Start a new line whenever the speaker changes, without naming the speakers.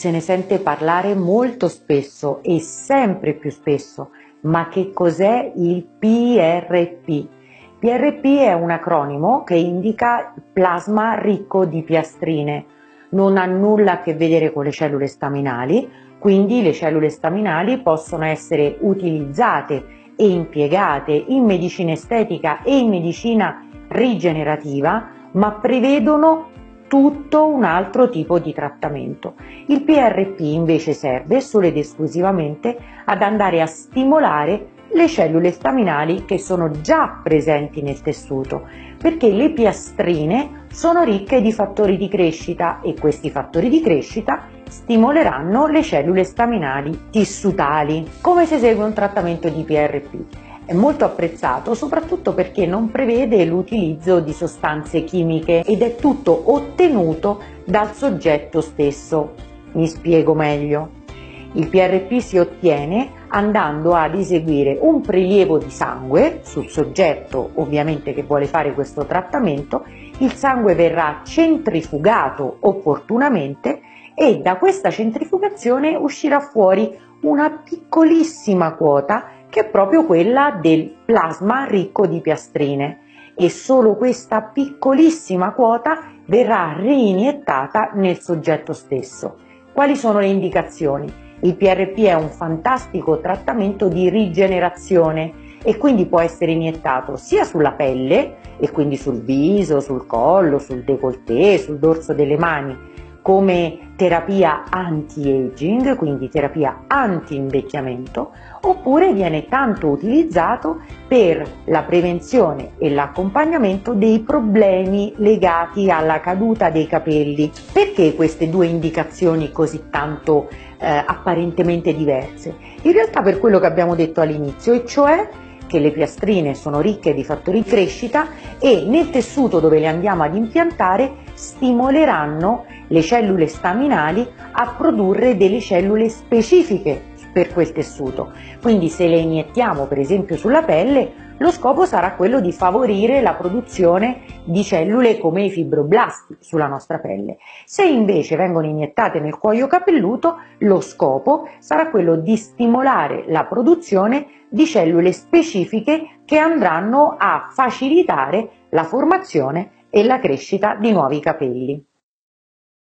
se ne sente parlare molto spesso e sempre più spesso, ma che cos'è il PRP? PRP è un acronimo che indica plasma ricco di piastrine. Non ha nulla a che vedere con le cellule staminali, quindi le cellule staminali possono essere utilizzate e impiegate in medicina estetica e in medicina rigenerativa, ma prevedono tutto un altro tipo di trattamento. Il PRP invece serve solo ed esclusivamente ad andare a stimolare le cellule staminali che sono già presenti nel tessuto, perché le piastrine sono ricche di fattori di crescita e questi fattori di crescita stimoleranno le cellule staminali tissutali. Come si esegue un trattamento di PRP? È molto apprezzato soprattutto perché non prevede l'utilizzo di sostanze chimiche ed è tutto ottenuto dal soggetto stesso. Mi spiego meglio. Il PRP si ottiene andando ad eseguire un prelievo di sangue sul soggetto ovviamente che vuole fare questo trattamento, il sangue verrà centrifugato opportunamente e da questa centrifugazione uscirà fuori una piccolissima quota che è proprio quella del plasma ricco di piastrine e solo questa piccolissima quota verrà reiniettata nel soggetto stesso. Quali sono le indicazioni? Il PRP è un fantastico trattamento di rigenerazione e quindi può essere iniettato sia sulla pelle e quindi sul viso, sul collo, sul décolleté, sul dorso delle mani, come terapia anti-aging, quindi terapia anti-invecchiamento, oppure viene tanto utilizzato per la prevenzione e l'accompagnamento dei problemi legati alla caduta dei capelli. Perché queste due indicazioni così tanto eh, apparentemente diverse? In realtà per quello che abbiamo detto all'inizio, e cioè che le piastrine sono ricche di fattori di crescita e nel tessuto dove le andiamo ad impiantare stimoleranno le cellule staminali a produrre delle cellule specifiche per quel tessuto. Quindi se le iniettiamo per esempio sulla pelle, lo scopo sarà quello di favorire la produzione di cellule come i fibroblasti sulla nostra pelle. Se invece vengono iniettate nel cuoio capelluto, lo scopo sarà quello di stimolare la produzione di cellule specifiche che andranno a facilitare la formazione e la crescita di nuovi capelli.